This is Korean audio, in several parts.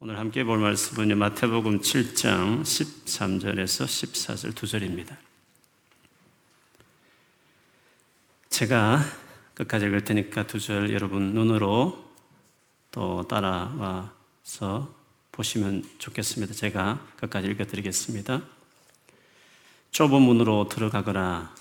오늘 함께 볼 말씀은 마태복음 7장 13절에서 14절 두 절입니다. 제가 끝까지 읽을 테니까 두 절 여러분 눈으로 또 따라와서 보시면 좋겠습니다. 제가 끝까지 읽어드리겠습니다. 좁은 문으로 들어가거나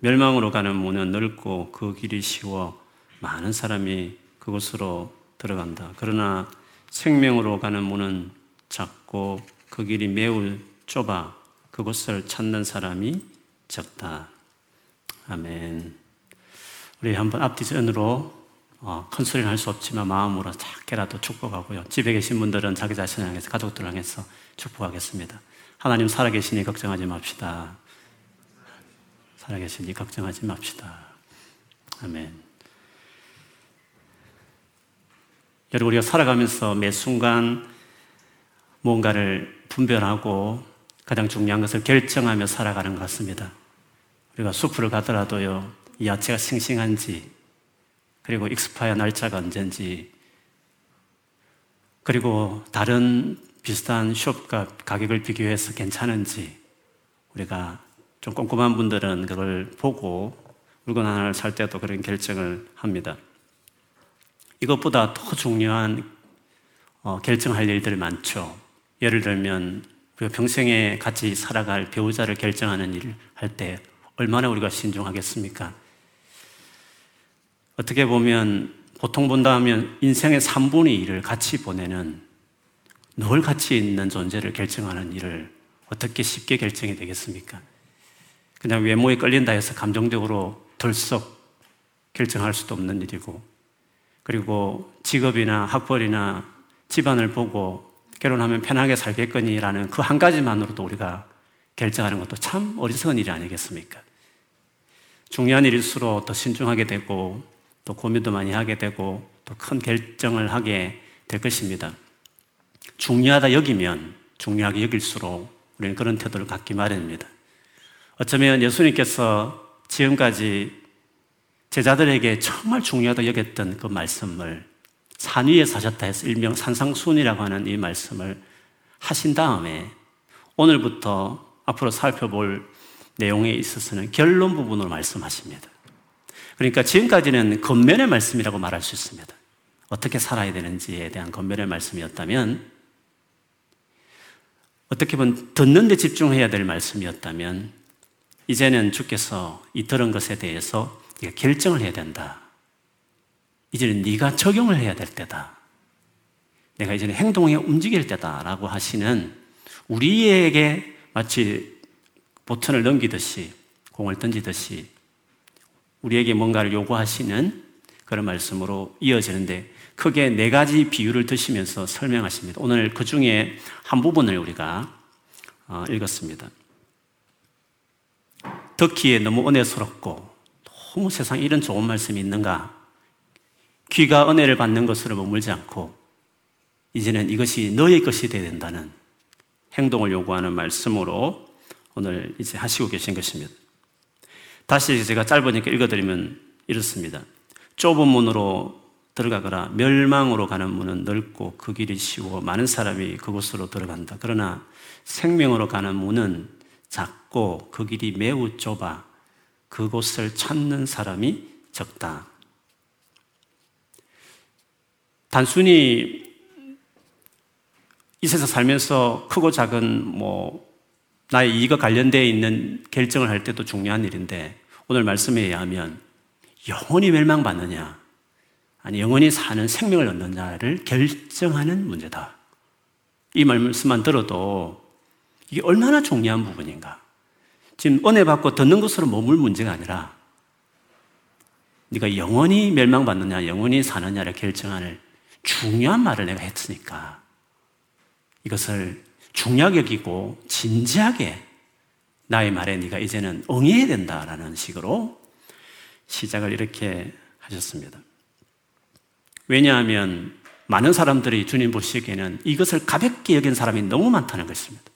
멸망으로 가는 문은 넓고 그 길이 쉬워 많은 사람이 그곳으로 들어간다. 그러나 생명으로 가는 문은 작고 그 길이 매우 좁아 그곳을 찾는 사람이 적다. 아멘. 우리 한번 앞뒤전으로 어, 큰 소리는 할 수 없지만 마음으로 작게라도 축복하고요. 집에 계신 분들은 자기 자신을 향해서 가족들 향해서 축복하겠습니다. 하나님 살아계시니 걱정하지 맙시다. 살아계시니 걱정하지 맙시다. 아멘. 여러분, 우리가 살아가면서 매 순간 뭔가를 분별하고 가장 중요한 것을 결정하며 살아가는 것 같습니다. 우리가 숍을 가더라도요, 이 야채가 싱싱한지, 그리고 익스파이어 날짜가 언젠지, 그리고 다른 비슷한 숍과 가격을 비교해서 괜찮은지, 우리가 좀 꼼꼼한 분들은 그걸 보고 물건 하나를 살 때도 그런 결정을 합니다. 이것보다 더 중요한 어, 결정할 일들 많죠. 예를 들면 우리가 평생에 같이 살아갈 배우자를 결정하는 일을 할 때 얼마나 우리가 신중하겠습니까? 어떻게 보면 보통 본다 하면 인생의 3분의 1을 같이 보내는 늘 같이 있는 존재를 결정하는 일을 어떻게 쉽게 결정이 되겠습니까? 그냥 외모에 끌린다 해서 감정적으로 덜썩 결정할 수도 없는 일이고 그리고 직업이나 학벌이나 집안을 보고 결혼하면 편하게 살겠거니라는 그 한 가지만으로도 우리가 결정하는 것도 참 어리석은 일이 아니겠습니까? 중요한 일일수록 더 신중하게 되고 또 고민도 많이 하게 되고 또 큰 결정을 하게 될 것입니다. 중요하다 여기면 중요하게 여길수록 우리는 그런 태도를 갖기 마련입니다. 어쩌면 예수님께서 지금까지 제자들에게 정말 중요하다 여겼던 그 말씀을 산 위에 사셨다 해서 일명 산상순이라고 하는 이 말씀을 하신 다음에 오늘부터 앞으로 살펴볼 내용에 있어서는 결론 부분으로 말씀하십니다. 그러니까 지금까지는 겉면의 말씀이라고 말할 수 있습니다. 어떻게 살아야 되는지에 대한 겉면의 말씀이었다면 어떻게 보면 듣는 데 집중해야 될 말씀이었다면 이제는 주께서 이 들은 것에 대해서 네가 결정을 해야 된다. 이제는 네가 적용을 해야 될 때다. 내가 이제는 행동에 움직일 때다라고 하시는 우리에게 마치 보천을 넘기듯이 공을 던지듯이 우리에게 뭔가를 요구하시는 그런 말씀으로 이어지는데 크게 네 가지 비유를 드시면서 설명하십니다. 오늘 그 중에 한 부분을 우리가 어, 읽었습니다. 듣기에 너무 은혜스럽고 너무 세상에 이런 좋은 말씀이 있는가? 귀가 은혜를 받는 것으로 머물지 않고 이제는 이것이 너의 것이 되어야 된다는 행동을 요구하는 말씀으로 오늘 이제 하시고 계신 것입니다. 다시 제가 짧으니까 읽어드리면 이렇습니다. 좁은 문으로 들어가거나 멸망으로 가는 문은 넓고 그 길이 쉬워 많은 사람이 그곳으로 들어간다. 그러나 생명으로 가는 문은 작고 그 길이 매우 좁아 그곳을 찾는 사람이 적다. 단순히 이 세상 살면서 크고 작은 뭐 나의 이익과 관련되어 있는 결정을 할 때도 중요한 일인데 오늘 말씀에 의하면 영원히 멸망받느냐 아니 영원히 사는 생명을 얻느냐를 결정하는 문제다. 이 말씀만 들어도 이게 얼마나 중요한 부분인가. 지금 은혜 받고 듣는 것으로 머물 문제가 아니라 네가 영원히 멸망받느냐, 영원히 사느냐를 결정하는 중요한 말을 내가 했으니까 이것을 중요하게 여기고 진지하게 나의 말에 네가 이제는 응해야 된다라는 식으로 시작을 이렇게 하셨습니다. 왜냐하면 많은 사람들이 주님 보시기에는 이것을 가볍게 여긴 사람이 너무 많다는 것입니다.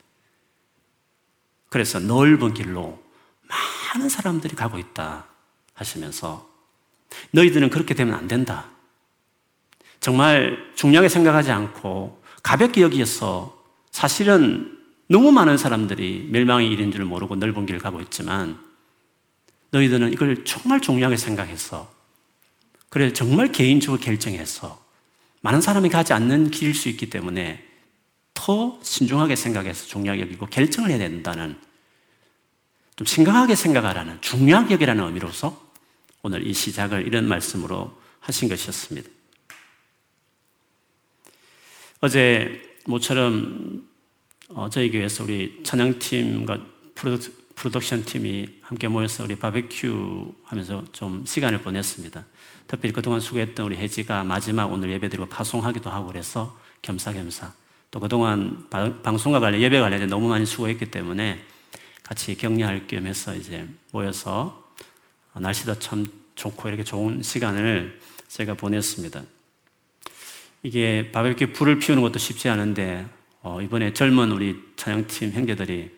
그래서 넓은 길로 많은 사람들이 가고 있다 하시면서 너희들은 그렇게 되면 안 된다. 정말 중요하게 생각하지 않고 가볍게 여기서 사실은 너무 많은 사람들이 멸망의 일인 줄 모르고 넓은 길을 가고 있지만 너희들은 이걸 정말 중요하게 생각해서 그래 정말 개인적으로 결정해서 많은 사람이 가지 않는 길일 수 있기 때문에 더 신중하게 생각해서 중요하게 여기고 결정을 해야 된다는 좀 심각하게 생각하라는 중요하게 여기라는 의미로서 오늘 이 시작을 이런 말씀으로 하신 것이었습니다. 어제 모처럼 어, 저희 교회에서 우리 찬양팀과 프로덕션 팀이 함께 모여서 우리 바베큐 하면서 좀 시간을 보냈습니다. 특별히 그동안 수고했던 우리 혜지가 마지막 오늘 예배드리고 파송하기도 하고 그래서 겸사겸사 또 그동안 방송과 관련 예배 관련해 너무 많이 수고했기 때문에 같이 격려할 겸 해서 이제 모여서 날씨도 참 좋고 이렇게 좋은 시간을 제가 보냈습니다. 이게 바베큐 불을 피우는 것도 쉽지 않은데 어, 이번에 젊은 우리 찬양팀 형제들이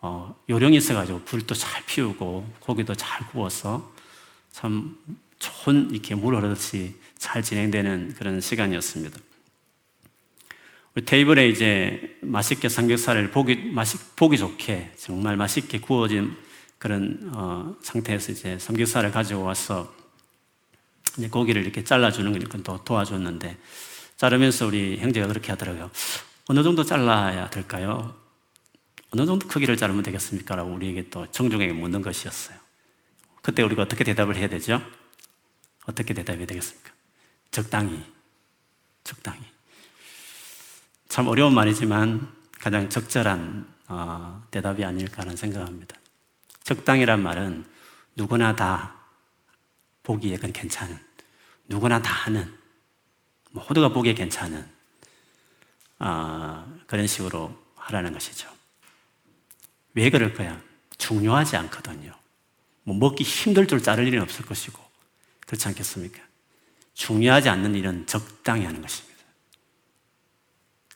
어, 요령이 있어가지고 불도 잘 피우고 고기도 잘 구워서 참 좋은 이렇게 물 흐르듯이 잘 진행되는 그런 시간이었습니다. 테이블에 이제 맛있게 삼겹살을 보기 맛있 보기 좋게 정말 맛있게 구워진 그런 어, 상태에서 이제 삼겹살을 가지고 와서 이제 고기를 이렇게 잘라주는 거니까 또 도와줬는데 자르면서 우리 형제가 그렇게 하더라고요. 어느 정도 잘라야 될까요? 어느 정도 크기를 자르면 되겠습니까? 라고 우리에게 또 정중하게 묻는 것이었어요. 그때 우리가 어떻게 대답을 해야 되죠? 어떻게 대답해야 되겠습니까? 적당히. 적당히. 참 어려운 말이지만 가장 적절한 어, 대답이 아닐까 하는 생각합니다. 적당이란 말은 누구나 다 보기에 괜찮은, 누구나 다 하는, 모두가 보기에 괜찮은 아, 그런 식으로 하라는 것이죠. 왜 그럴까요? 중요하지 않거든요. 뭐 먹기 힘들 줄 자를 일은 없을 것이고, 그렇지 않겠습니까? 중요하지 않는 일은 적당히 하는 것입니다.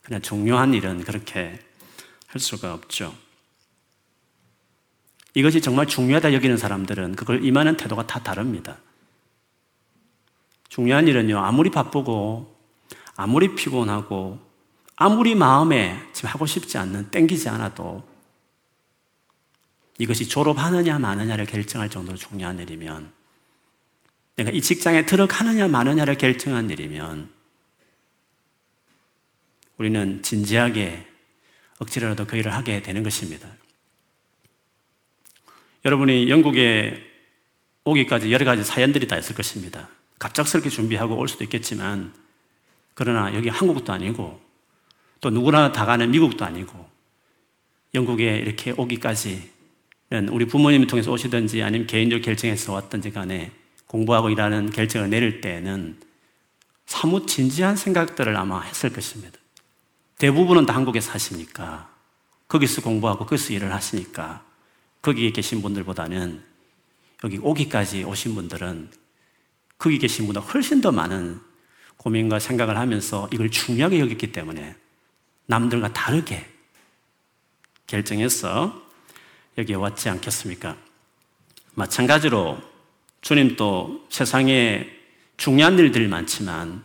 그냥 중요한 일은 그렇게 할 수가 없죠. 이것이 정말 중요하다 여기는 사람들은 그걸 임하는 태도가 다 다릅니다. 중요한 일은요, 아무리 바쁘고, 아무리 피곤하고, 아무리 마음에 지금 하고 싶지 않는, 땡기지 않아도 이것이 졸업하느냐 마느냐를 결정할 정도로 중요한 일이면 내가 이 직장에 들어가느냐 마느냐를 결정한 일이면 우리는 진지하게 억지로라도 그 일을 하게 되는 것입니다. 여러분이 영국에 오기까지 여러 가지 사연들이 다 있을 것입니다. 갑작스럽게 준비하고 올 수도 있겠지만, 그러나 여기 한국도 아니고, 또 누구나 다 가는 미국도 아니고 영국에 이렇게 오기까지는 우리 부모님을 통해서 오시든지 아니면 개인적 결정해서 왔든지 간에 공부하고 일하는 결정을 내릴 때는 사뭇 진지한 생각들을 아마 했을 것입니다. 대부분은 다 한국에 사시니까 거기서 공부하고 거기서 일을 하시니까 거기에 계신 분들보다는 여기 오기까지 오신 분들은 거기 계신 분보다 훨씬 더 많은 고민과 생각을 하면서 이걸 중요하게 여겼기 때문에 남들과 다르게 결정해서 여기에 왔지 않겠습니까? 마찬가지로 주님도 세상에 중요한 일들이 많지만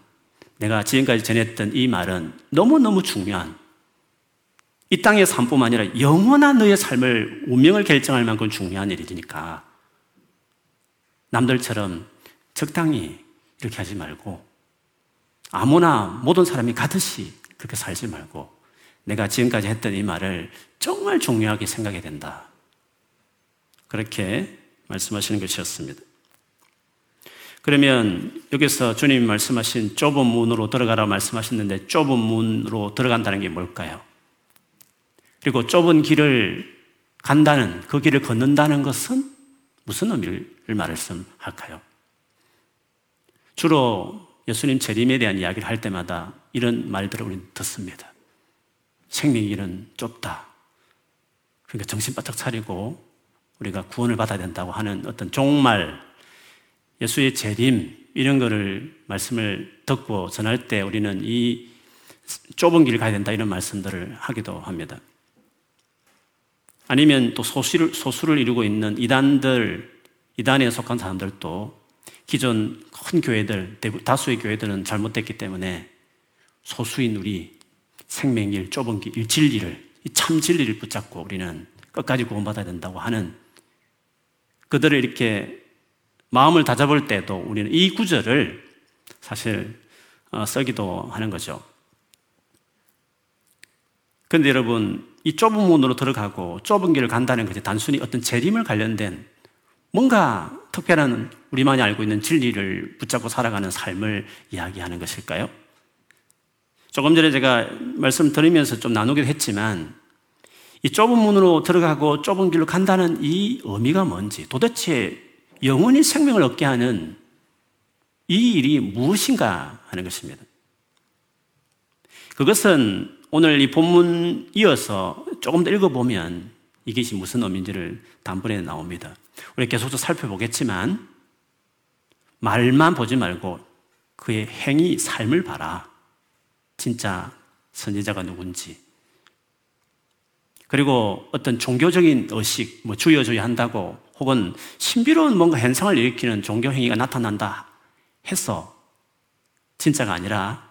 내가 지금까지 전했던 이 말은 너무너무 중요한 이 땅의 삶뿐만 아니라 영원한 너의 삶을 운명을 결정할 만큼 중요한 일이니까 남들처럼 적당히 이렇게 하지 말고 아무나 모든 사람이 가듯이 그렇게 살지 말고 내가 지금까지 했던 이 말을 정말 중요하게 생각해야 된다. 그렇게 말씀하시는 것이었습니다. 그러면 여기서 주님 말씀하신 좁은 문으로 들어가라 말씀하셨는데 좁은 문으로 들어간다는 게 뭘까요? 그리고 좁은 길을 간다는 그 길을 걷는다는 것은 무슨 의미를 말씀할까요? 주로 예수님 재림에 대한 이야기를 할 때마다 이런 말들을 우리는 듣습니다. 생명의 길은 좁다. 그러니까 정신 바짝 차리고 우리가 구원을 받아야 된다고 하는 어떤 종말, 예수의 재림, 이런 거를 말씀을 듣고 전할 때 우리는 이 좁은 길을 가야 된다 이런 말씀들을 하기도 합니다. 아니면 또 소수를, 소수를 이루고 있는 이단들, 이단에 속한 사람들도 기존 큰 교회들, 다수의 교회들은 잘못됐기 때문에 소수인 우리 생명일, 좁은 길, 진리를, 참 진리를 붙잡고 우리는 끝까지 구원받아야 된다고 하는 그들을 이렇게 마음을 다잡을 때도 우리는 이 구절을 사실 어, 쓰기도 하는 거죠. 그런데 여러분, 이 좁은 문으로 들어가고 좁은 길을 간다는 것이 단순히 어떤 재림을 관련된 뭔가 특별한 우리만이 알고 있는 진리를 붙잡고 살아가는 삶을 이야기하는 것일까요? 조금 전에 제가 말씀 드리면서 좀 나누기도 했지만 이 좁은 문으로 들어가고 좁은 길로 간다는 이 의미가 뭔지 도대체 영원히 생명을 얻게 하는 이 일이 무엇인가 하는 것입니다. 그것은 오늘 이 본문 이어서 조금 더 읽어보면 이것이 무슨 의미인지를 단번에 나옵니다. 우리 계속 또 살펴보겠지만 말만 보지 말고 그의 행위, 삶을 봐라. 진짜 선지자가 누군지. 그리고 어떤 종교적인 의식, 뭐 주여 주여 한다고 혹은 신비로운 뭔가 현상을 일으키는 종교 행위가 나타난다 해서 진짜가 아니라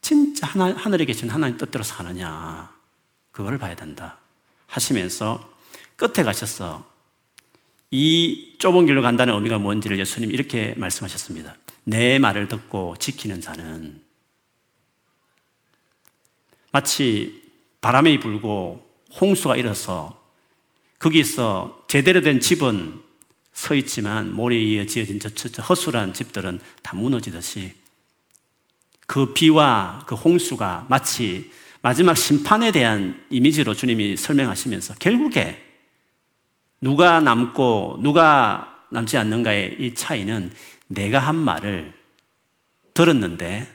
진짜 하나, 하늘에 계신 하나님 뜻대로 사느냐 그걸 봐야 된다 하시면서 끝에 가셔서 이 좁은 길로 간다는 의미가 뭔지를 예수님 이렇게 말씀하셨습니다. 내 말을 듣고 지키는 자는 마치 바람이 불고 홍수가 일어서 거기서 제대로 된 집은 서 있지만 모래에 의해 지어진 저, 저, 저 허술한 집들은 다 무너지듯이 그 비와 그 홍수가 마치 마지막 심판에 대한 이미지로 주님이 설명하시면서 결국에 누가 남고 누가 남지 않는가의 이 차이는 내가 한 말을 들었는데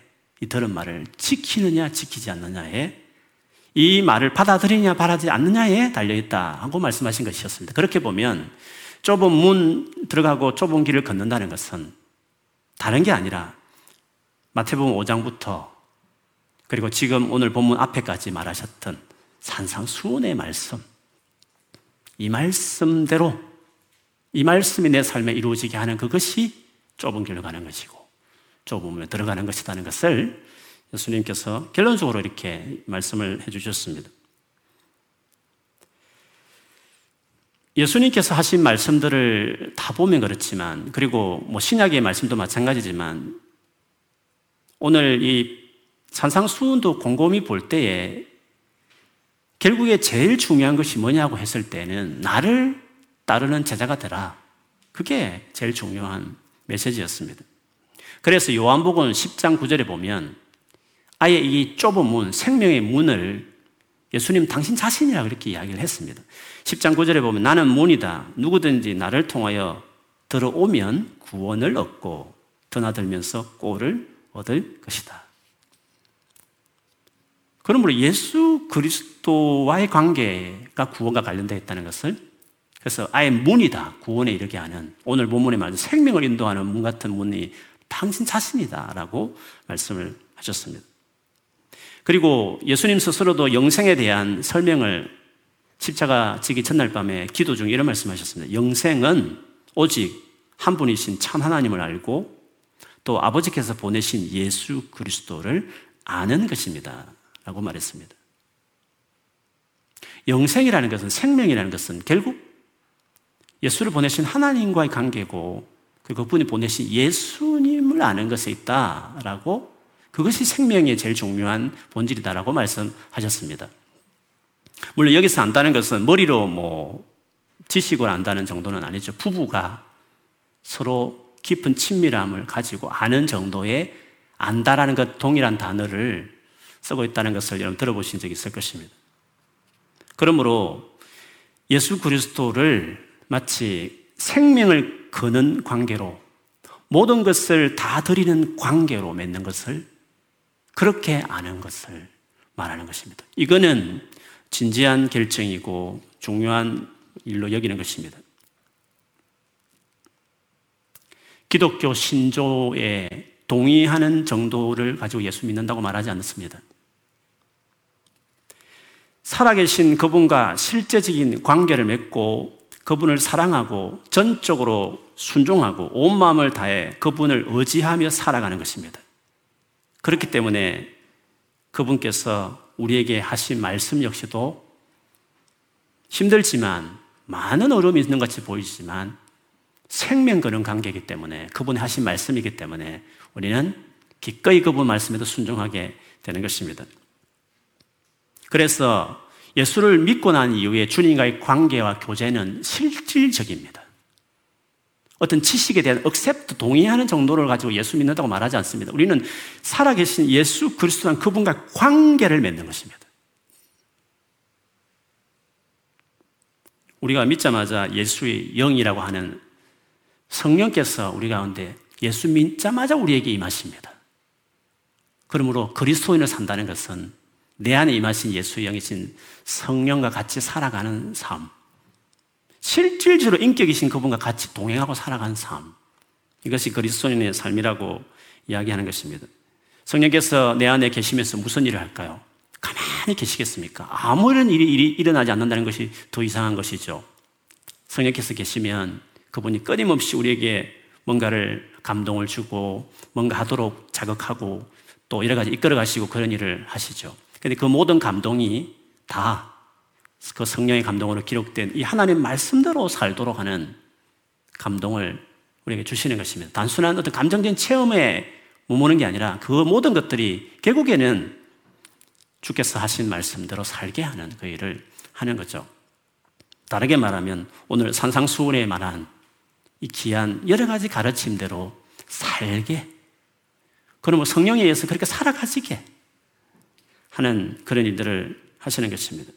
이 들은 말을 지키느냐 지키지 않느냐에 이 말을 받아들이냐 받아들이지 않느냐에 달려있다 하고 말씀하신 것이었습니다. 그렇게 보면 좁은 문 들어가고 좁은 길을 걷는다는 것은 다른 게 아니라 마태복음 5장부터 그리고 지금 오늘 본문 앞에까지 말하셨던 산상수훈의 말씀 이 말씀대로 이 말씀이 내 삶에 이루어지게 하는 그것이 좁은 길로 가는 것이고 좁은 문에 들어가는 것이라는 것을 예수님께서 결론적으로 이렇게 말씀을 해주셨습니다. 예수님께서 하신 말씀들을 다 보면 그렇지만, 그리고 뭐 신약의 말씀도 마찬가지지만, 오늘 이 산상수훈도 곰곰이 볼 때에 결국에 제일 중요한 것이 뭐냐고 했을 때는 나를 따르는 제자가 되라. 그게 제일 중요한 메시지였습니다. 그래서 요한복음 10장 9절에 보면 아예 이 좁은 문, 생명의 문을 예수님 당신 자신이라 그렇게 이야기를 했습니다. 10장 9절에 보면 나는 문이다. 누구든지 나를 통하여 들어오면 구원을 얻고 드나들면서 꼴을 얻을 것이다. 그러므로 예수 그리스도와의 관계가 구원과 관련되어 있다는 것을 그래서 아예 문이다. 구원에 이르게 하는 오늘 본문에 말한 생명을 인도하는 문 같은 문이 당신 자신이다라고 말씀을 하셨습니다. 그리고 예수님 스스로도 영생에 대한 설명을 십자가 지기 첫날 밤에 기도 중에 이런 말씀하셨습니다. 영생은 오직 한 분이신 참 하나님을 알고 또 아버지께서 보내신 예수 그리스도를 아는 것입니다. 라고 말했습니다. 영생이라는 것은 생명이라는 것은 결국 예수를 보내신 하나님과의 관계고 그분이 보내신 예수님을 아는 것에 있다라고 그것이 생명의 제일 중요한 본질이다라고 말씀하셨습니다. 물론 여기서 안다는 것은 머리로 뭐 지식을 안다는 정도는 아니죠. 부부가 서로 깊은 친밀함을 가지고 아는 정도의 안다라는 것 동일한 단어를 쓰고 있다는 것을 여러분 들어보신 적이 있을 것입니다. 그러므로 예수 그리스도를 마치 생명을 거는 관계로 모든 것을 다 드리는 관계로 맺는 것을 그렇게 아는 것을 말하는 것입니다. 이거는 진지한 결정이고 중요한 일로 여기는 것입니다. 기독교 신조에 동의하는 정도를 가지고 예수 믿는다고 말하지 않습니다. 살아계신 그분과 실제적인 관계를 맺고 그분을 사랑하고 전적으로 순종하고 온 마음을 다해 그분을 의지하며 살아가는 것입니다. 그렇기 때문에 그분께서 우리에게 하신 말씀 역시도 힘들지만 많은 어려움이 있는 것 같이 보이지만 생명 그런 관계이기 때문에 그분이 하신 말씀이기 때문에 우리는 기꺼이 그분 말씀에도 순종하게 되는 것입니다. 그래서 예수를 믿고 난 이후에 주님과의 관계와 교제는 실질적입니다. 어떤 지식에 대한 accept, 동의하는 정도를 가지고 예수 믿는다고 말하지 않습니다. 우리는 살아계신 예수 그리스도랑 그분과 관계를 맺는 것입니다. 우리가 믿자마자 예수의 영이라고 하는 성령께서 우리 가운데 예수 믿자마자 우리에게 임하십니다. 그러므로 그리스도인을 산다는 것은 내 안에 임하신 예수의 영이신 성령과 같이 살아가는 삶. 실질적으로 인격이신 그분과 같이 동행하고 살아가는 삶. 이것이 그리스도인의 삶이라고 이야기하는 것입니다. 성령께서 내 안에 계시면서 무슨 일을 할까요? 가만히 계시겠습니까? 아무런 일이, 일이 일어나지 않는다는 것이 더 이상한 것이죠. 성령께서 계시면 그분이 끊임없이 우리에게 뭔가를 감동을 주고 뭔가 하도록 자극하고 또 여러 가지 이끌어 가시고 그런 일을 하시죠. 근데 그 모든 감동이 다 그 성령의 감동으로 기록된 이 하나님 말씀대로 살도록 하는 감동을 우리에게 주시는 것입니다. 단순한 어떤 감정적인 체험에 머무는 게 아니라 그 모든 것들이 결국에는 주께서 하신 말씀대로 살게 하는 그 일을 하는 거죠. 다르게 말하면 오늘 산상수훈에 말한 이 귀한 여러 가지 가르침대로 살게 그러면 성령에 의해서 그렇게 살아가지게 하는 그런 일들을 하시는 것입니다.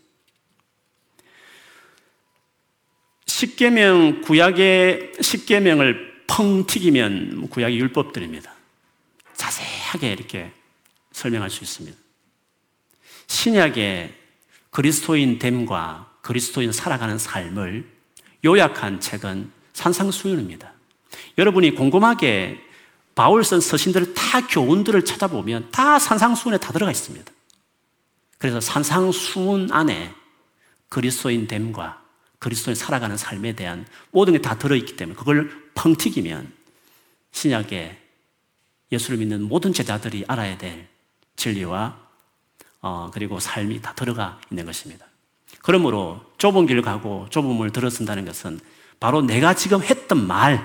십계명 구약의 십계명을 펑 튀기면 구약의 율법들입니다. 자세하게 이렇게 설명할 수 있습니다. 신약의 그리스도인 됨과 그리스도인 살아가는 삶을 요약한 책은 산상수훈입니다. 여러분이 궁금하게 바울 쓴 서신들을 다 교훈들을 찾아보면 다 산상수훈에 다 들어가 있습니다. 그래서 산상수훈 안에 그리스도인 됨과 그리스도인 살아가는 삶에 대한 모든 게 다 들어있기 때문에 그걸 펑튀기면 신약에 예수를 믿는 모든 제자들이 알아야 될 진리와 어, 그리고 삶이 다 들어가 있는 것입니다. 그러므로 좁은 길을 가고 좁음을 들어쓴다는 것은 바로 내가 지금 했던 말,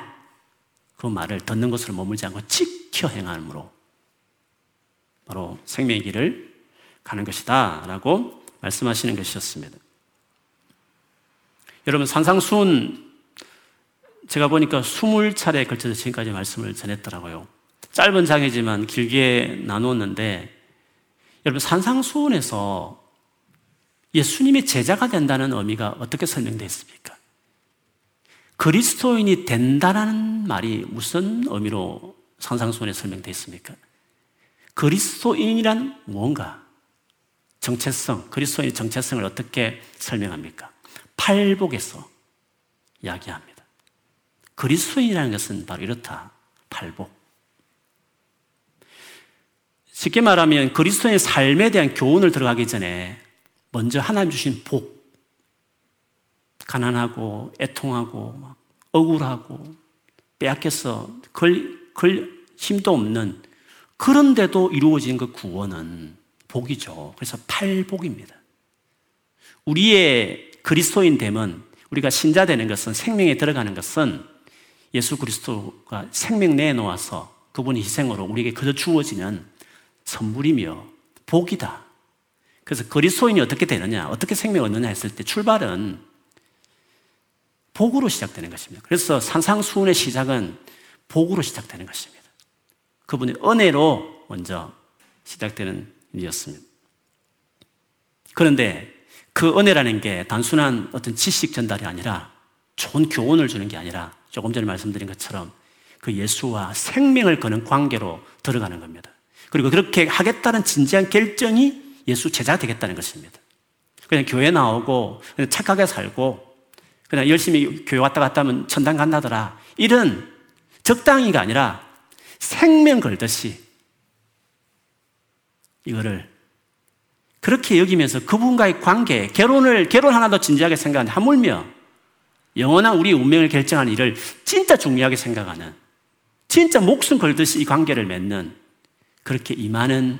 그 말을 듣는 것으로 머물지 않고 지켜 행함으로 바로 생명의 길을 가는 것이다 라고 말씀하시는 것이었습니다. 여러분 산상수훈 제가 보니까 20차례에 걸쳐서 지금까지 말씀을 전했더라고요. 짧은 장이지만 길게 나누었는데 여러분 산상수훈에서 예수님의 제자가 된다는 의미가 어떻게 설명되어 있습니까? 그리스도인이 된다는 말이 무슨 의미로 상상수훈에 설명되어 있습니까? 그리스도인이란 무언가? 정체성, 그리스도인의 정체성을 어떻게 설명합니까? 팔복에서 이야기합니다. 그리스도인이라는 것은 바로 이렇다. 팔복. 쉽게 말하면 그리스도의 삶에 대한 교훈을 들어가기 전에 먼저 하나님 주신 복, 가난하고 애통하고 억울하고 빼앗겨서 걸, 걸 힘도 없는 그런데도 이루어진 그 구원은 복이죠. 그래서 팔복입니다. 우리의 그리스도인 됨은 우리가 신자 되는 것은 생명에 들어가는 것은 예수 그리스도가 생명 내놓아서 그분의 희생으로 우리에게 그저 주어지는 선물이며 복이다. 그래서 그리스도인이 어떻게 되느냐, 어떻게 생명을 얻느냐 했을 때 출발은 복으로 시작되는 것입니다. 그래서 산상수훈의 시작은 복으로 시작되는 것입니다. 그분의 은혜로 먼저 시작되는 일이었습니다. 그런데 그 은혜라는 게 단순한 어떤 지식 전달이 아니라 좋은 교훈을 주는 게 아니라 조금 전에 말씀드린 것처럼 그 예수와 생명을 거는 관계로 들어가는 겁니다. 그리고 그렇게 하겠다는 진지한 결정이 예수 제자 되겠다는 것입니다. 그냥 교회 나오고 그냥 착하게 살고 그냥 열심히 교회 왔다 갔다 하면 천당 간다더라. 이런 적당히가 아니라 생명 걸듯이 이거를 그렇게 여기면서 그분과의 관계, 결혼을, 결혼 하나도 진지하게 생각하는 하물며 영원한 우리 운명을 결정하는 일을 진짜 중요하게 생각하는 진짜 목숨 걸듯이 이 관계를 맺는 그렇게 임하는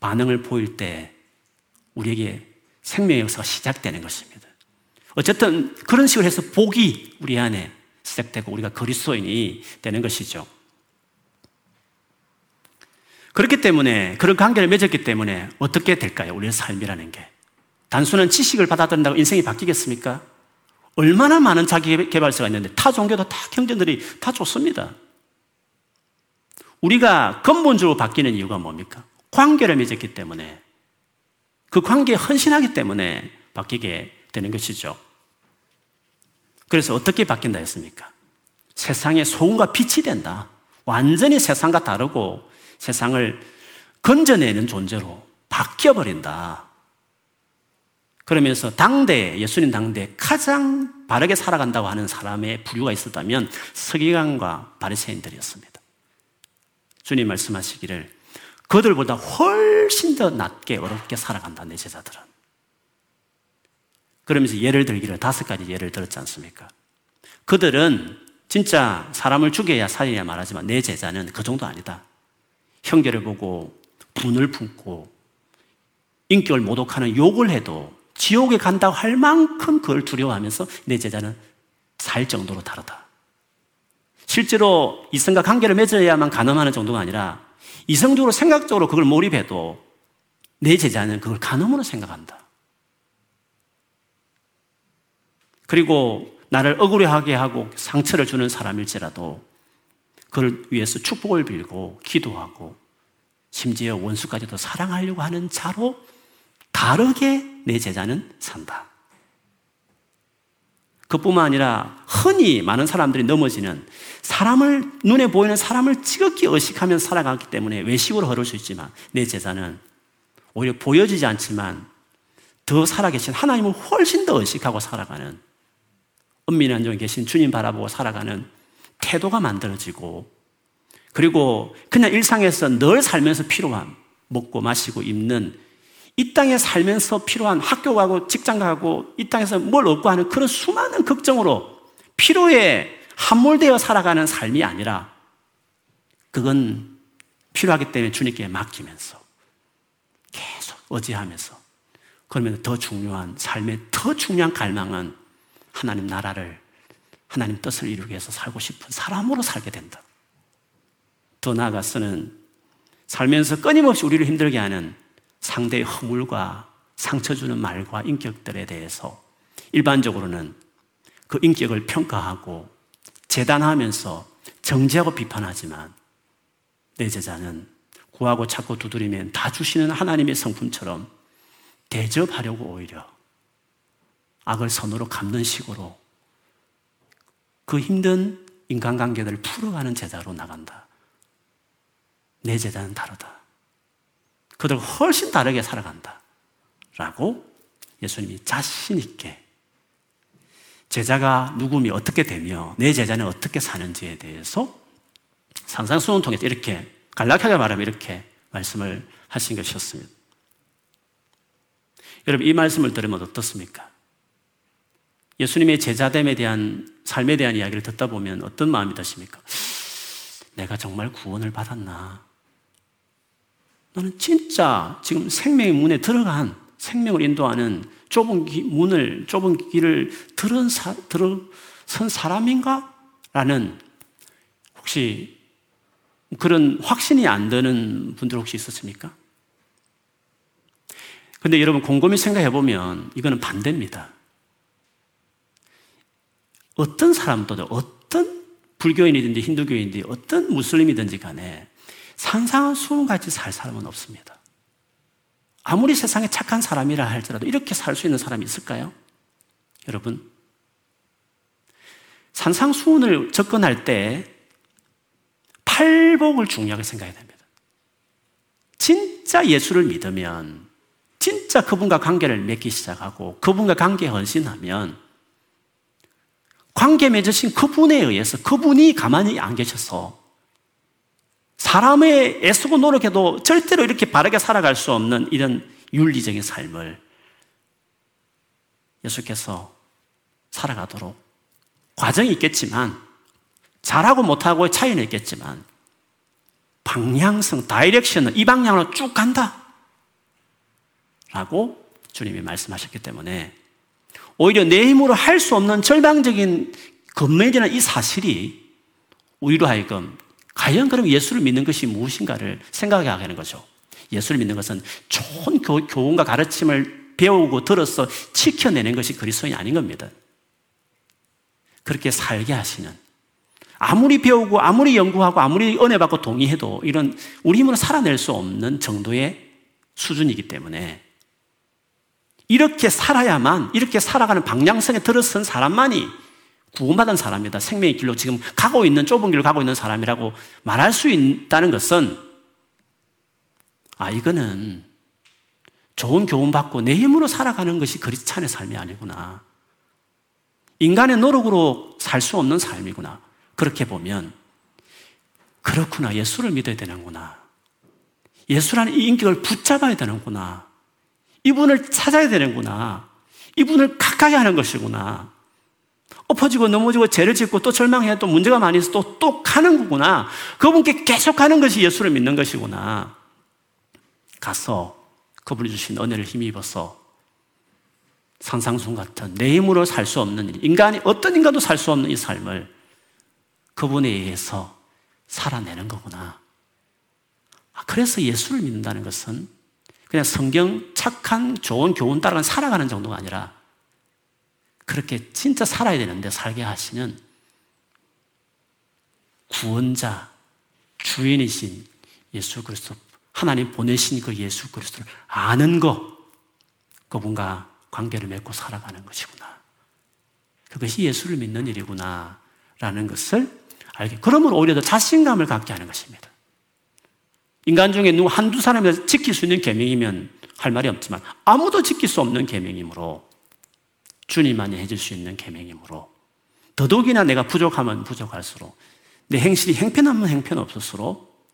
반응을 보일 때 우리에게 생명의 역사가 시작되는 것입니다. 어쨌든 그런 식으로 해서 복이 우리 안에 시작되고 우리가 그리스도인이 되는 것이죠. 그렇기 때문에 그런 관계를 맺었기 때문에 어떻게 될까요? 우리의 삶이라는 게 단순한 지식을 받아들인다고 인생이 바뀌겠습니까? 얼마나 많은 자기 개발서가 있는데 타 종교도 다 경전들이 다 좋습니다. 우리가 근본적으로 바뀌는 이유가 뭡니까? 관계를 맺었기 때문에 그 관계에 헌신하기 때문에 바뀌게 되는 것이죠. 그래서 어떻게 바뀐다 했습니까? 세상의 소금과 빛이 된다. 완전히 세상과 다르고 세상을 건져내는 존재로 바뀌어버린다. 그러면서 당대, 예수님 당대 가장 바르게 살아간다고 하는 사람의 부류가 있었다면 서기관과 바리새인들이었습니다. 주님 말씀하시기를 그들보다 훨씬 더 낮게 어렵게 살아간다 내 제자들은. 그러면서 예를 들기를 다섯 가지 예를 들었지 않습니까? 그들은 진짜 사람을 죽여야 살려야 말하지만 내 제자는 그 정도 아니다. 형제를 보고 분을 품고 인격을 모독하는 욕을 해도 지옥에 간다고 할 만큼 그걸 두려워하면서 내 제자는 살 정도로 다르다. 실제로 이성과 관계를 맺어야만 가늠하는 정도가 아니라 이성적으로 생각적으로 그걸 몰입해도 내 제자는 그걸 간음으로 생각한다. 그리고 나를 억울해하게 하고 상처를 주는 사람일지라도 그를 위해서 축복을 빌고 기도하고 심지어 원수까지도 사랑하려고 하는 자로 다르게 내 제자는 산다. 그뿐만 아니라 흔히 많은 사람들이 넘어지는 사람을 눈에 보이는 사람을 지극히 의식하면서 살아가기 때문에 외식으로 흐를 수 있지만 내 제자는 오히려 보여지지 않지만 더 살아계신 하나님을 훨씬 더 의식하고 살아가는 은밀한 중에 계신 주님 바라보고 살아가는 태도가 만들어지고 그리고 그냥 일상에서 늘 살면서 필요한 먹고 마시고 입는 이 땅에 살면서 필요한 학교 가고 직장 가고 이 땅에서 뭘 얻고 하는 그런 수많은 걱정으로 필요에 함몰되어 살아가는 삶이 아니라 그건 필요하기 때문에 주님께 맡기면서 계속 의지하면서 그러면 더 중요한 삶의 더 중요한 갈망은 하나님 나라를 하나님 뜻을 이루기 위해서 살고 싶은 사람으로 살게 된다. 더 나아가서는 살면서 끊임없이 우리를 힘들게 하는 상대의 허물과 상처 주는 말과 인격들에 대해서 일반적으로는 그 인격을 평가하고 재단하면서 정죄하고 비판하지만 내 제자는 구하고 찾고 두드리면 다 주시는 하나님의 성품처럼 대접하려고 오히려 악을 선으로 갚는 식으로 그 힘든 인간관계들을 풀어가는 제자로 나간다. 내 제자는 다르다. 그들 훨씬 다르게 살아간다. 라고 예수님이 자신있게 제자가 누구며 어떻게 되며 내 제자는 어떻게 사는지에 대해서 상상수훈 통해서 이렇게 간략하게 말하면 이렇게 말씀을 하신 것이었습니다. 여러분, 이 말씀을 들으면 어떻습니까? 예수님의 제자됨에 대한 삶에 대한 이야기를 듣다 보면 어떤 마음이 드십니까? 내가 정말 구원을 받았나? 너는 진짜 지금 생명의 문에 들어간 생명을 인도하는 좁은 기, 문을, 좁은 길을 들은 사, 들어선 사람인가? 라는 혹시 그런 확신이 안 드는 분들 혹시 있었습니까? 근데 여러분 곰곰이 생각해 보면 이거는 반대입니다. 어떤 사람도 어떤 불교인이든지 힌두교인이든지 어떤 무슬림이든지 간에 상상한 수능같이 살 사람은 없습니다. 아무리 세상에 착한 사람이라 할지라도 이렇게 살 수 있는 사람이 있을까요? 여러분, 산상수훈을 접근할 때 팔복을 중요하게 생각해야 됩니다. 진짜 예수를 믿으면, 진짜 그분과 관계를 맺기 시작하고, 그분과 관계에 헌신하면, 관계 맺으신 그분에 의해서 그분이 가만히 안 계셔서 사람의 애쓰고 노력해도 절대로 이렇게 바르게 살아갈 수 없는 이런 윤리적인 삶을 예수께서 살아가도록 과정이 있겠지만 잘하고 못하고의 차이는 있겠지만 방향성, 다이렉션은 이 방향으로 쭉 간다. 라고 주님이 말씀하셨기 때문에 오히려 내 힘으로 할 수 없는 절망적인 건멸이나 이 사실이 우리로 하여금 과연 그럼 예수를 믿는 것이 무엇인가를 생각하게 하는 거죠. 예수를 믿는 것은 좋은 교훈과 가르침을 배우고 들어서 지켜내는 것이 그리스도인이 아닌 겁니다. 그렇게 살게 하시는 아무리 배우고 아무리 연구하고 아무리 은혜 받고 동의해도 이런 우리 힘으로 살아낼 수 없는 정도의 수준이기 때문에 이렇게 살아야만 이렇게 살아가는 방향성에 들어선 사람만이 구원받은 사람이다. 생명의 길로 지금 가고 있는 좁은 길로 가고 있는 사람이라고 말할 수 있다는 것은 아 이거는 좋은 교훈 받고 내 힘으로 살아가는 것이 그리스찬의 삶이 아니구나. 인간의 노력으로 살 수 없는 삶이구나. 그렇게 보면 그렇구나. 예수를 믿어야 되는구나. 예수라는 이 인격을 붙잡아야 되는구나. 이분을 찾아야 되는구나. 이분을 가까이 하는 것이구나. 엎어지고 넘어지고 죄를 짓고 또 절망해 또 문제가 많이 있어 또, 또 가는 거구나. 그분께 계속 가는 것이 예수를 믿는 것이구나. 가서 그분이 주신 은혜를 힘입어서 상상순 같은 내 힘으로 살 수 없는 일, 인간이 어떤 인간도 살 수 없는 이 삶을 그분에 의해서 살아내는 거구나. 아, 그래서 예수를 믿는다는 것은 그냥 성경 착한 좋은 교훈 따라 살아가는 정도가 아니라 그렇게 진짜 살아야 되는데 살게 하시는 구원자, 주인이신 예수 그리스도, 하나님 보내신 그 예수 그리스도를 아는 것, 그분과 관계를 맺고 살아가는 것이구나. 그것이 예수를 믿는 일이구나. 라는 것을 알게. 그러면 오히려 더 자신감을 갖게 하는 것입니다. 인간 중에 누구 한두 사람이 지킬 수 있는 계명이면 할 말이 없지만 아무도 지킬 수 없는 계명이므로 주님만이 해줄 수 있는 계명이므로 더더욱이나 내가 부족하면 부족할수록 내 행실이 행편하면 행편없을수록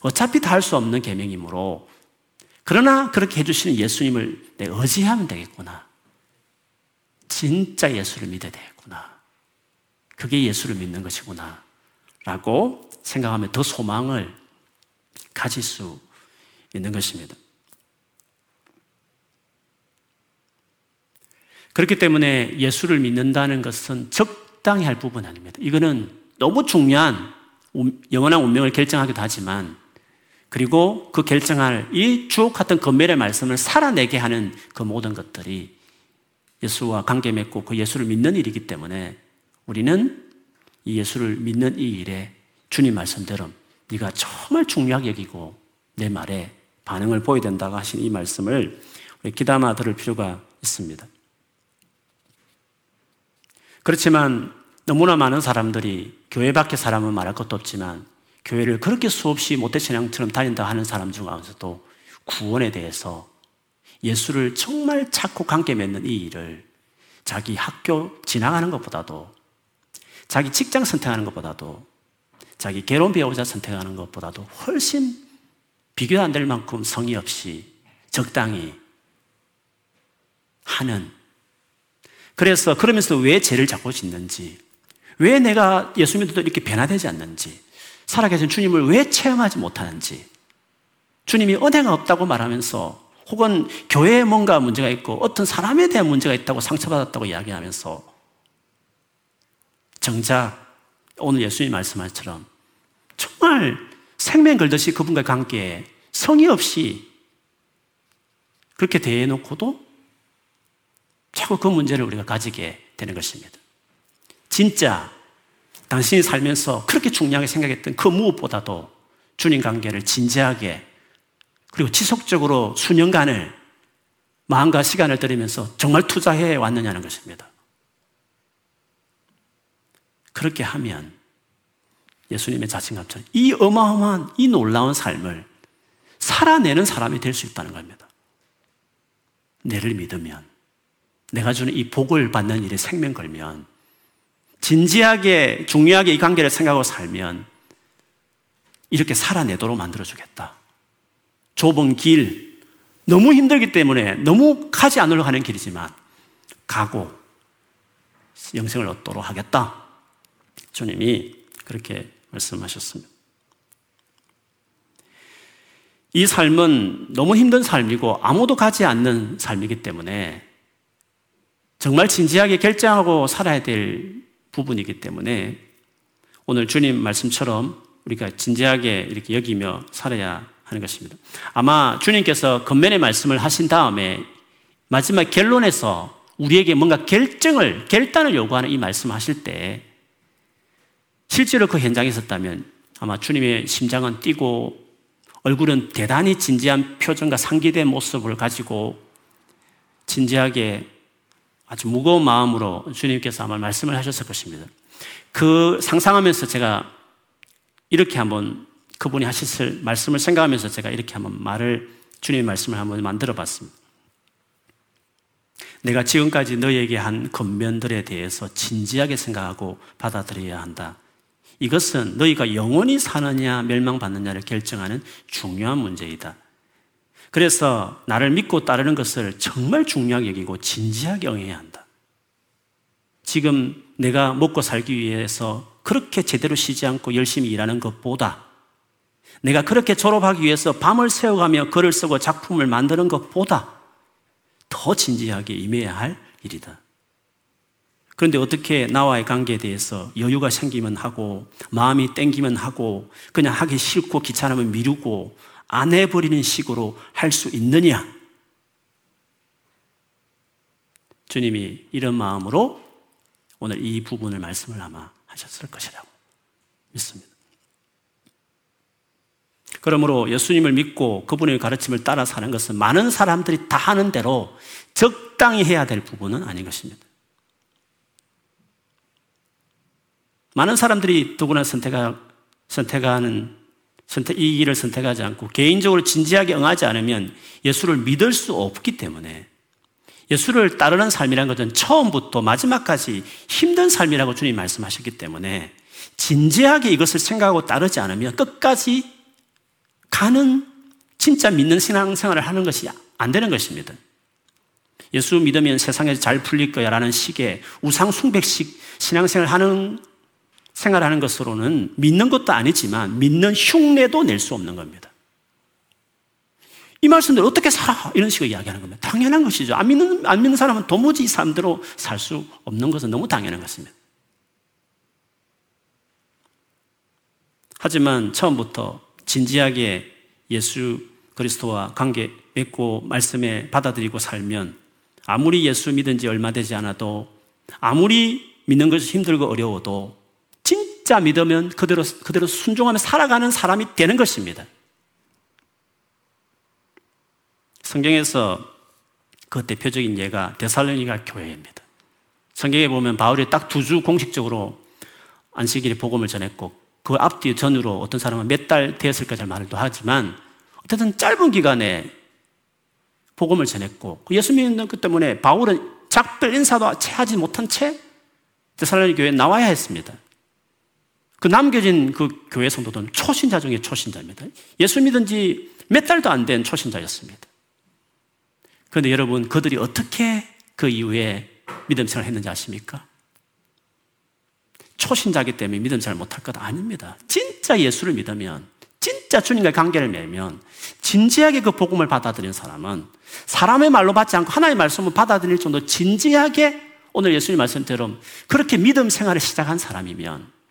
어차피 다 할 수 없는 계명이므로 그러나 그렇게 해주시는 예수님을 내 의지하면 되겠구나. 진짜 예수를 믿어야 되겠구나. 그게 예수를 믿는 것이구나. 라고 생각하면 더 소망을 가질 수 있는 것입니다. 그렇기 때문에 예수를 믿는다는 것은 적당히 할 부분 아닙니다. 이거는 너무 중요한 영원한 운명을 결정하기도 하지만 그리고 그 결정할 이 주옥 같은 건멸의 말씀을 살아내게 하는 그 모든 것들이 예수와 관계 맺고 그 예수를 믿는 일이기 때문에 우리는 이 예수를 믿는 이 일에 주님 말씀대로 네가 정말 중요하게 여기고 내 말에 반응을 보여야 된다고 하신 이 말씀을 우리 기담아 들을 필요가 있습니다. 그렇지만 너무나 많은 사람들이 교회 밖의 사람은 말할 것도 없지만 교회를 그렇게 수없이 모태신앙처럼 다닌다 하는 사람 중에서도 구원에 대해서 예수를 정말 찾고 관계 맺는 이 일을 자기 학교 지나가는 것보다도 자기 직장 선택하는 것보다도 자기 결혼 배우자 선택하는 것보다도 훨씬 비교 안 될 만큼 성의 없이 적당히 하는. 그래서 그러면서 왜 죄를 자꾸 짓는지, 왜 내가 예수 믿어도 이렇게 변화되지 않는지, 살아계신 주님을 왜 체험하지 못하는지, 주님이 은혜가 없다고 말하면서 혹은 교회에 뭔가 문제가 있고 어떤 사람에 대한 문제가 있다고 상처받았다고 이야기하면서 정작 오늘 예수님 말씀하처럼 정말 생명 걸듯이 그분과 관계에 성의 없이 그렇게 대해놓고도 자꾸 그 문제를 우리가 가지게 되는 것입니다. 진짜 당신이 살면서 그렇게 중요하게 생각했던 그 무엇보다도 주님 관계를 진지하게 그리고 지속적으로 수년간을 마음과 시간을 들이면서 정말 투자해 왔느냐는 것입니다. 그렇게 하면 예수님의 자신감처럼 이 어마어마한 이 놀라운 삶을 살아내는 사람이 될 수 있다는 겁니다. 내를 믿으면 내가 주는 이 복을 받는 일에 생명 걸면 진지하게 중요하게 이 관계를 생각하고 살면 이렇게 살아내도록 만들어주겠다. 좁은 길, 너무 힘들기 때문에 너무 가지 않으려고 하는 길이지만 가고 영생을 얻도록 하겠다. 주님이 그렇게 말씀하셨습니다. 이 삶은 너무 힘든 삶이고 아무도 가지 않는 삶이기 때문에 정말 진지하게 결정하고 살아야 될 부분이기 때문에 오늘 주님 말씀처럼 우리가 진지하게 이렇게 여기며 살아야 하는 것입니다. 아마 주님께서 겉면의 말씀을 하신 다음에 마지막 결론에서 우리에게 뭔가 결정을, 결단을 요구하는 이 말씀 하실 때 실제로 그 현장에 있었다면 아마 주님의 심장은 뛰고 얼굴은 대단히 진지한 표정과 상기된 모습을 가지고 진지하게 아주 무거운 마음으로 주님께서 아마 말씀을 하셨을 것입니다. 그 상상하면서 제가 이렇게 한번 그분이 하셨을 말씀을 생각하면서 제가 이렇게 한번 말을 주님의 말씀을 한번 만들어 봤습니다. 내가 지금까지 너에게 한 겉면들에 대해서 진지하게 생각하고 받아들여야 한다. 이것은 너희가 영원히 사느냐 멸망받느냐를 결정하는 중요한 문제이다. 그래서 나를 믿고 따르는 것을 정말 중요하게 여기고 진지하게 응해야 한다. 지금 내가 먹고 살기 위해서 그렇게 제대로 쉬지 않고 열심히 일하는 것보다 내가 그렇게 졸업하기 위해서 밤을 새워가며 글을 쓰고 작품을 만드는 것보다 더 진지하게 임해야 할 일이다. 그런데 어떻게 나와의 관계에 대해서 여유가 생기면 하고 마음이 땡기면 하고 그냥 하기 싫고 귀찮으면 미루고 안 해버리는 식으로 할 수 있느냐? 주님이 이런 마음으로 오늘 이 부분을 말씀을 아마 하셨을 것이라고 믿습니다. 그러므로 예수님을 믿고 그분의 가르침을 따라 사는 것은 많은 사람들이 다 하는 대로 적당히 해야 될 부분은 아닌 것입니다. 많은 사람들이 누구나 선택하, 선택하는 선택, 이 길을 선택하지 않고 개인적으로 진지하게 응하지 않으면 예수를 믿을 수 없기 때문에 예수를 따르는 삶이란 것은 처음부터 마지막까지 힘든 삶이라고 주님 말씀하셨기 때문에 진지하게 이것을 생각하고 따르지 않으면 끝까지 가는 진짜 믿는 신앙생활을 하는 것이 안 되는 것입니다. 예수 믿으면 세상에서 잘 풀릴 거야 라는 식의 우상숭배식 신앙생활을 하는 생활하는 것으로는 믿는 것도 아니지만 믿는 흉내도 낼 수 없는 겁니다. 이 말씀들 어떻게 살아? 이런 식으로 이야기하는 겁니다. 당연한 것이죠. 안 믿는, 안 믿는 사람은 도무지 이 사람대로 살 수 없는 것은 너무 당연한 것입니다. 하지만 처음부터 진지하게 예수 그리스도와 관계 맺고 말씀에 받아들이고 살면 아무리 예수 믿은 지 얼마 되지 않아도 아무리 믿는 것이 힘들고 어려워도 진짜 믿으면 그대로, 그대로 순종하며 살아가는 사람이 되는 것입니다. 성경에서 그 대표적인 예가 데살로니가 교회입니다. 성경에 보면 바울이 딱 두 주 공식적으로 안식일에 복음을 전했고 그 앞뒤 전으로 어떤 사람은 몇 달 되었을까 잘 말도 하지만 어쨌든 짧은 기간에 복음을 전했고 그 예수 믿는 것 때문에 바울은 작별 인사도 채 하지 못한 채 데살로니 교회에 나와야 했습니다. 그 남겨진 그 교회 성도들은 초신자 중에 초신자입니다. 예수 믿은 지 몇 달도 안 된 초신자였습니다. 그런데 여러분, 그들이 어떻게 그 이후에 믿음 생활을 했는지 아십니까? 초신자기 때문에 믿음 잘 못할 것 아닙니다. 진짜 예수를 믿으면, 진짜 주님과의 관계를 맺으면, 진지하게 그 복음을 받아들인 사람은 사람의 말로 받지 않고 하나의 말씀을 받아들일 정도 진지하게 오늘 예수님 말씀처럼 그렇게 믿음 생활을 시작한 사람이면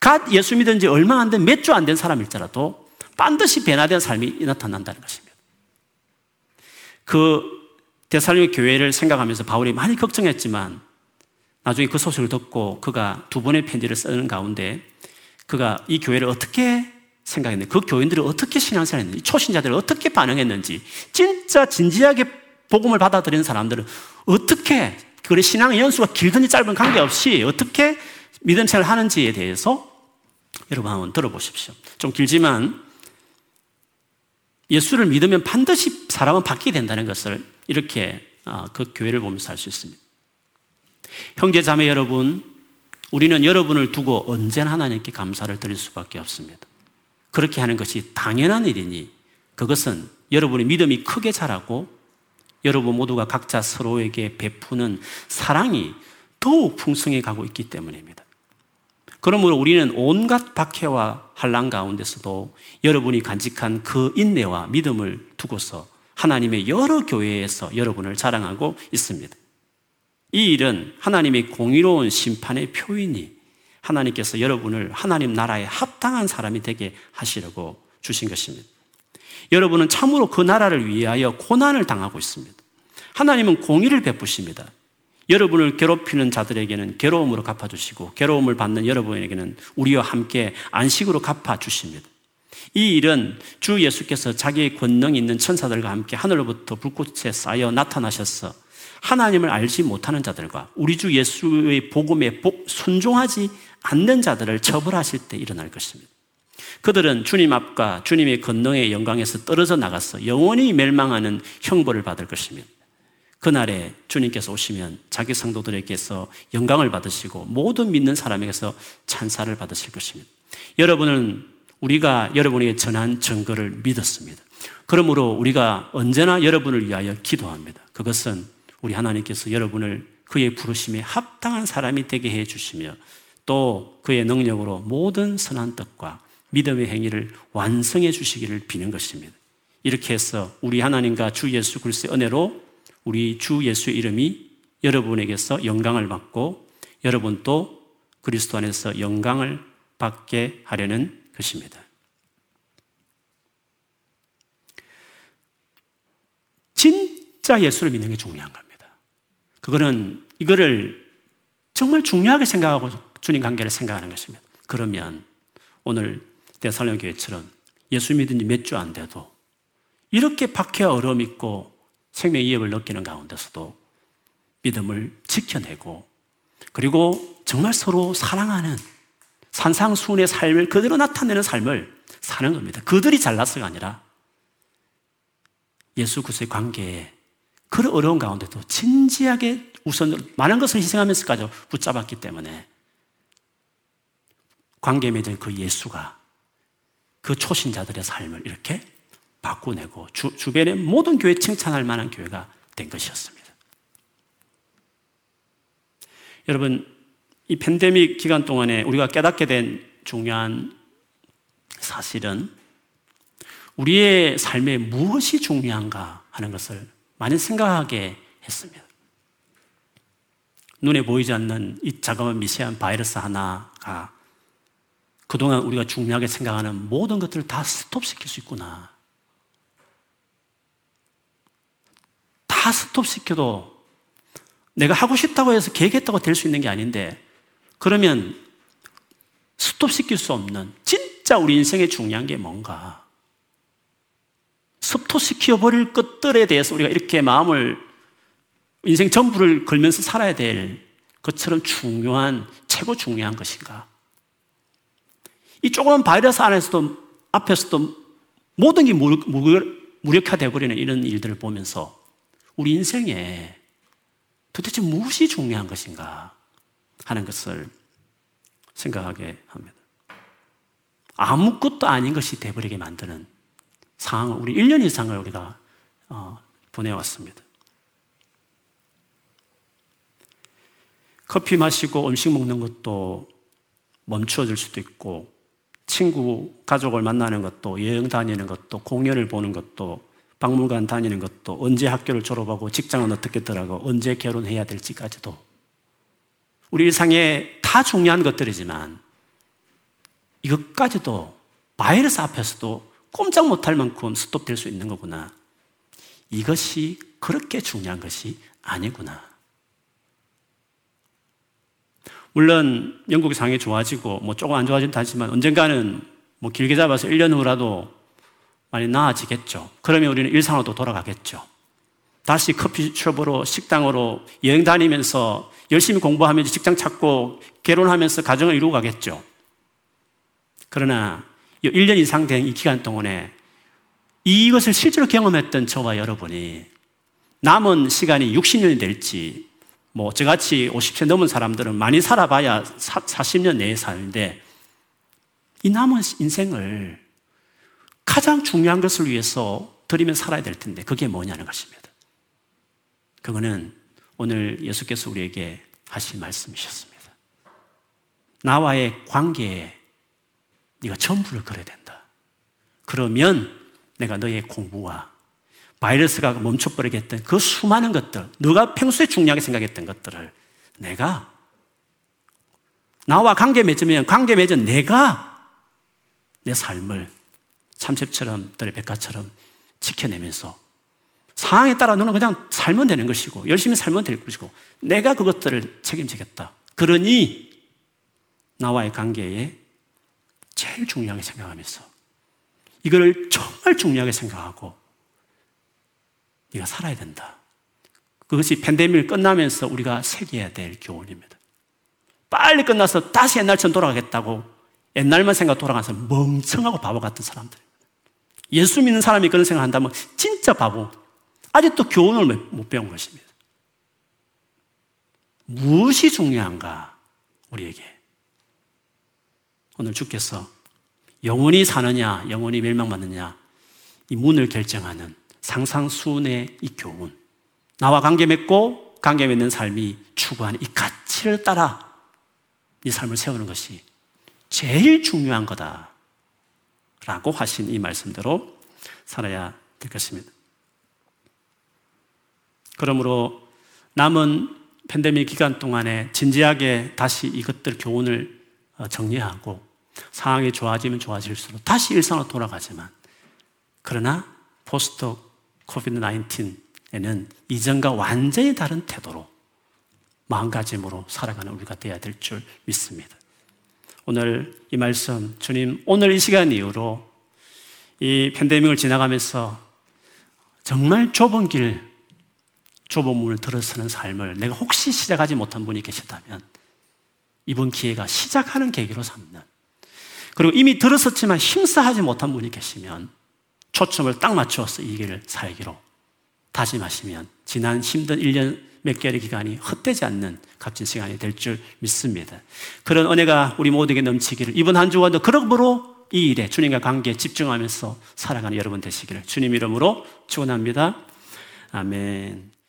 갓 예수 믿은 지 얼마 안 된, 몇 주 안 된 사람일지라도 반드시 변화된 삶이 나타난다는 것입니다. 그 대살로니 교회를 생각하면서 바울이 많이 걱정했지만 나중에 그 소식을 듣고 그가 두 번의 편지를 쓰는 가운데 그가 이 교회를 어떻게 생각했는지, 그 교인들이 어떻게 신앙생활 했는지, 초신자들이 어떻게 반응했는지, 진짜 진지하게 복음을 받아들이는 사람들은 어떻게, 그래 신앙의 연수가 길든지 짧은 관계없이 어떻게 믿음 생활을 하는지에 대해서 여러분 한번 들어보십시오. 좀 길지만 예수를 믿으면 반드시 사람은 바뀌게 된다는 것을 이렇게 어, 그 교회를 보면서 알 수 있습니다. 형제 자매 여러분, 우리는 여러분을 두고 언제나 하나님께 감사를 드릴 수밖에 없습니다. 그렇게 하는 것이 당연한 일이니 그것은 여러분의 믿음이 크게 자라고 여러분 모두가 각자 서로에게 베푸는 사랑이 더욱 풍성해 가고 있기 때문입니다. 그러므로 우리는 온갖 박해와 한란 가운데서도 여러분이 간직한 그 인내와 믿음을 두고서 하나님의 여러 교회에서 여러분을 자랑하고 있습니다. 이 일은 하나님의 공의로운 심판의 표인이 하나님께서 여러분을 하나님 나라에 합당한 사람이 되게 하시려고 주신 것입니다. 여러분은 참으로 그 나라를 위하여 고난을 당하고 있습니다. 하나님은 공의를 베푸십니다. 여러분을 괴롭히는 자들에게는 괴로움으로 갚아주시고 괴로움을 받는 여러분에게는 우리와 함께 안식으로 갚아주십니다. 이 일은 주 예수께서 자기의 권능 있는 천사들과 함께 하늘로부터 불꽃에 쌓여 나타나셔서 하나님을 알지 못하는 자들과 우리 주 예수의 복음에 순종하지 않는 자들을 처벌하실 때 일어날 것입니다. 그들은 주님 앞과 주님의 권능의 영광에서 떨어져 나가서 영원히 멸망하는 형벌을 받을 것입니다. 그날에 주님께서 오시면 자기 성도들에게서 영광을 받으시고 모든 믿는 사람에게서 찬사를 받으실 것입니다. 여러분은 우리가 여러분에게 전한 증거를 믿었습니다. 그러므로 우리가 언제나 여러분을 위하여 기도합니다. 그것은 우리 하나님께서 여러분을 그의 부르심에 합당한 사람이 되게 해 주시며 또 그의 능력으로 모든 선한 뜻과 믿음의 행위를 완성해 주시기를 비는 것입니다. 이렇게 해서 우리 하나님과 주 예수 그리스도의 은혜로 우리 주 예수의 이름이 여러분에게서 영광을 받고 여러분도 그리스도 안에서 영광을 받게 하려는 것입니다. 진짜 예수를 믿는 게 중요한 겁니다. 그거는 이거를 정말 중요하게 생각하고 주님 관계를 생각하는 것입니다. 그러면 오늘 대살로 교회처럼 예수 믿은 지 몇 주 안 돼도 이렇게 박해와 어려움 있고 생명의 위협을 느끼는 가운데서도 믿음을 지켜내고 그리고 정말 서로 사랑하는 산상수훈의 삶을 그대로 나타내는 삶을 사는 겁니다. 그들이 잘났어가 아니라 예수 그리스도의 관계에 그런 어려운 가운데도 진지하게 우선 많은 것을 희생하면서까지 붙잡았기 때문에 관계 맺은 그 예수가 그 초신자들의 삶을 이렇게 바꾸내고 주, 주변의 모든 교회 칭찬할 만한 교회가 된 것이었습니다. 여러분, 이 팬데믹 기간 동안에 우리가 깨닫게 된 중요한 사실은 우리의 삶에 무엇이 중요한가 하는 것을 많이 생각하게 했습니다. 눈에 보이지 않는 이 자그마한 미세한 바이러스 하나가 그동안 우리가 중요하게 생각하는 모든 것들을 다 스톱시킬 수 있구나. 다 스톱시켜도 내가 하고 싶다고 해서 계획했다고 될 수 있는 게 아닌데 그러면 스톱시킬 수 없는 진짜 우리 인생에 중요한 게 뭔가 스톱시켜 버릴 것들에 대해서 우리가 이렇게 마음을 인생 전부를 걸면서 살아야 될 것처럼 중요한 최고 중요한 것인가? 이 조그만 바이러스 안에서도 앞에서도 모든 게 무력화되어 버리는 이런 일들을 보면서 우리 인생에 도대체 무엇이 중요한 것인가 하는 것을 생각하게 합니다. 아무것도 아닌 것이 되버리게 만드는 상황을 우리 1년 이상을 우리가 어, 보내왔습니다. 커피 마시고 음식 먹는 것도 멈추어질 수도 있고 친구, 가족을 만나는 것도 여행 다니는 것도 공연을 보는 것도 박물관 다니는 것도 언제 학교를 졸업하고 직장은 어떻게 더라고 언제 결혼해야 될지까지도 우리 일상에 다 중요한 것들이지만 이것까지도 바이러스 앞에서도 꼼짝 못할 만큼 스톱될 수 있는 거구나. 이것이 그렇게 중요한 것이 아니구나. 물론 영국의 상황이 좋아지고 뭐 조금 안 좋아진다 하지만 언젠가는 뭐 길게 잡아서 1년 후라도 많이 나아지겠죠. 그러면 우리는 일상으로 돌아가겠죠. 다시 커피숍으로 식당으로 여행 다니면서 열심히 공부하면서 직장 찾고 결혼하면서 가정을 이루고 가겠죠. 그러나 1년 이상 된 이 기간 동안에 이것을 실제로 경험했던 저와 여러분이 남은 시간이 60년이 될지 뭐 저같이 50세 넘은 사람들은 많이 살아봐야 40년 내에 사는데 이 남은 인생을 가장 중요한 것을 위해서 드리면 살아야 될 텐데 그게 뭐냐는 것입니다. 그거는 오늘 예수께서 우리에게 하신 말씀이셨습니다. 나와의 관계에 네가 전부를 걸어야 된다. 그러면 내가 너의 공부와 바이러스가 멈춰버리겠던 그 수많은 것들, 너가 평소에 중요하게 생각했던 것들을 내가 나와 관계 맺으면 관계 맺은 내가 내 삶을 참새처럼 너의 백화처럼 지켜내면서 상황에 따라 너는 그냥 살면 되는 것이고 열심히 살면 될 것이고 내가 그것들을 책임지겠다. 그러니 나와의 관계에 제일 중요하게 생각하면서 이걸 정말 중요하게 생각하고 네가 살아야 된다. 그것이 팬데믹을 끝나면서 우리가 새겨야 될 교훈입니다. 빨리 끝나서 다시 옛날처럼 돌아가겠다고 옛날만 생각 돌아가서 멍청하고 바보 같은 사람들. 예수 믿는 사람이 그런 생각 한다면 진짜 바보. 아직도 교훈을 못 배운 것입니다. 무엇이 중요한가, 우리에게? 오늘 주께서 영원히 사느냐, 영원히 멸망받느냐, 이 문을 결정하는 상상수훈의 이 교훈. 나와 관계 맺고 관계 맺는 삶이 추구하는 이 가치를 따라 이 삶을 세우는 것이 제일 중요한 거다. 라고 하신 이 말씀대로 살아야 될 것입니다. 그러므로 남은 팬데믹 기간 동안에 진지하게 다시 이것들 교훈을 어, 정리하고 상황이 좋아지면 좋아질수록 다시 일상으로 돌아가지만 그러나 post COVID 19에는 이전과 완전히 다른 태도로 마음가짐으로 살아가는 우리가 되어야 될 줄 믿습니다. 오늘 이 말씀, 주님, 오늘 이 시간 이후로 이 팬데믹을 지나가면서 정말 좁은 길, 좁은 문을 들어서는 삶을 내가 혹시 시작하지 못한 분이 계시다면 이번 기회가 시작하는 계기로 삼는. 그리고 이미 들었었지만 힘써하지 못한 분이 계시면 초점을 딱 맞추어서 이 길을 살기로 다짐하시면 지난 힘든 1년 몇 개월의 기간이 헛되지 않는 값진 시간이 될 줄 믿습니다. 그런 은혜가 우리 모두에게 넘치기를 이번 한 주간도 그러므로 이 일에 주님과 관계에 집중하면서 살아가는 여러분 되시기를 주님 이름으로 축원합니다. 아멘.